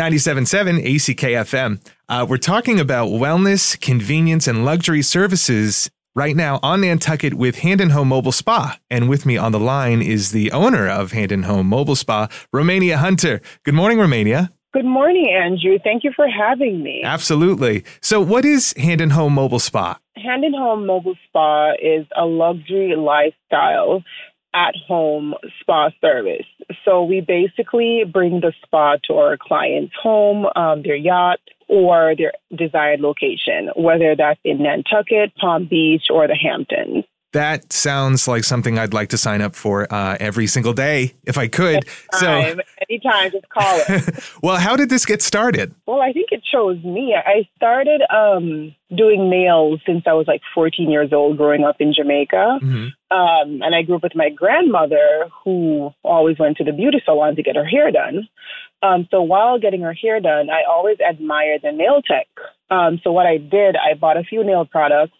97.7 ACKFM. Uh, we're talking about wellness, convenience, and luxury services right now on Nantucket with Hand in Home Mobile Spa. And with me on the line is the owner of Hand in Home Mobile Spa, Romania Hunter. Good morning, Romania. Good morning, Andrew. Thank you for having me. Absolutely. So, what is Hand in Home Mobile Spa? Hand in Home Mobile Spa is a luxury lifestyle at home spa service. So we basically bring the spa to our client's home, um, their yacht, or their desired location, whether that's in Nantucket, Palm Beach, or the Hamptons. That sounds like something I'd like to sign up for uh, every single day if I could. Anytime, so, anytime, just call it. well, how did this get started? Well, I think it chose me. I started um, doing nails since I was like 14 years old, growing up in Jamaica. Mm-hmm. Um, and I grew up with my grandmother, who always went to the beauty salon to get her hair done. Um, so while getting her hair done, I always admired the nail tech. Um, so what I did, I bought a few nail products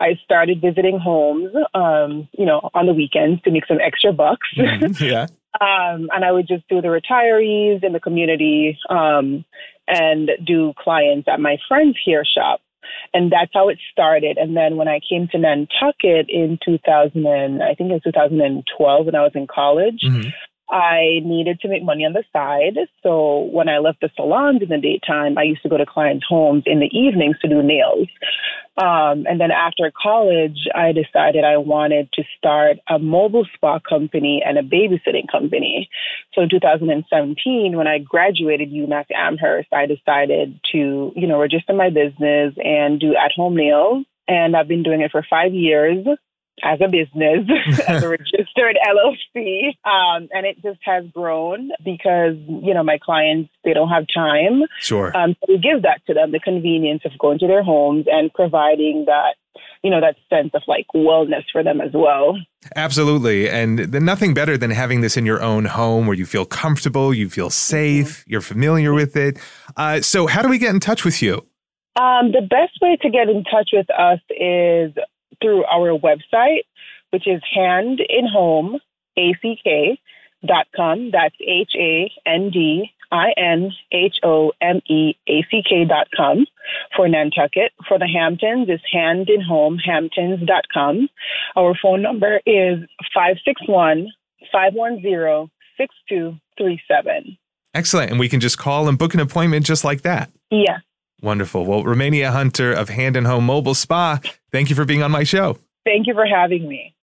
I started visiting homes, um, you know, on the weekends to make some extra bucks. Mm-hmm. Yeah. um, and I would just do the retirees in the community um, and do clients at my friend's hair shop. And that's how it started. And then when I came to Nantucket in 2000, and, I think it was 2012 when I was in college, mm-hmm. I needed to make money on the side. So when I left the salons in the daytime, I used to go to clients' homes in the evenings to do nails. Um, and then after college, I decided I wanted to start a mobile spa company and a babysitting company. So in 2017, when I graduated UMass Amherst, I decided to, you know, register my business and do at-home nails. And I've been doing it for five years as a business, as a registered LLC. Um, and it just has grown because, you know, my clients, they don't have time. Sure. Um, so we give that to them, the convenience of going to their homes and providing that, you know, that sense of like wellness for them as well. Absolutely. And nothing better than having this in your own home where you feel comfortable, you feel safe, mm-hmm. you're familiar with it. Uh, so how do we get in touch with you? Um, the best way to get in touch with us is through our website, which is handinhomeack.com. That's H A N D I N H O M E A C K dot com for Nantucket. For the Hamptons, it's handinhomehamptons.com. Our phone number is 561 510 6237. Excellent. And we can just call and book an appointment just like that. Yeah. Wonderful. Well, Romania Hunter of Hand in Home Mobile Spa, thank you for being on my show. Thank you for having me.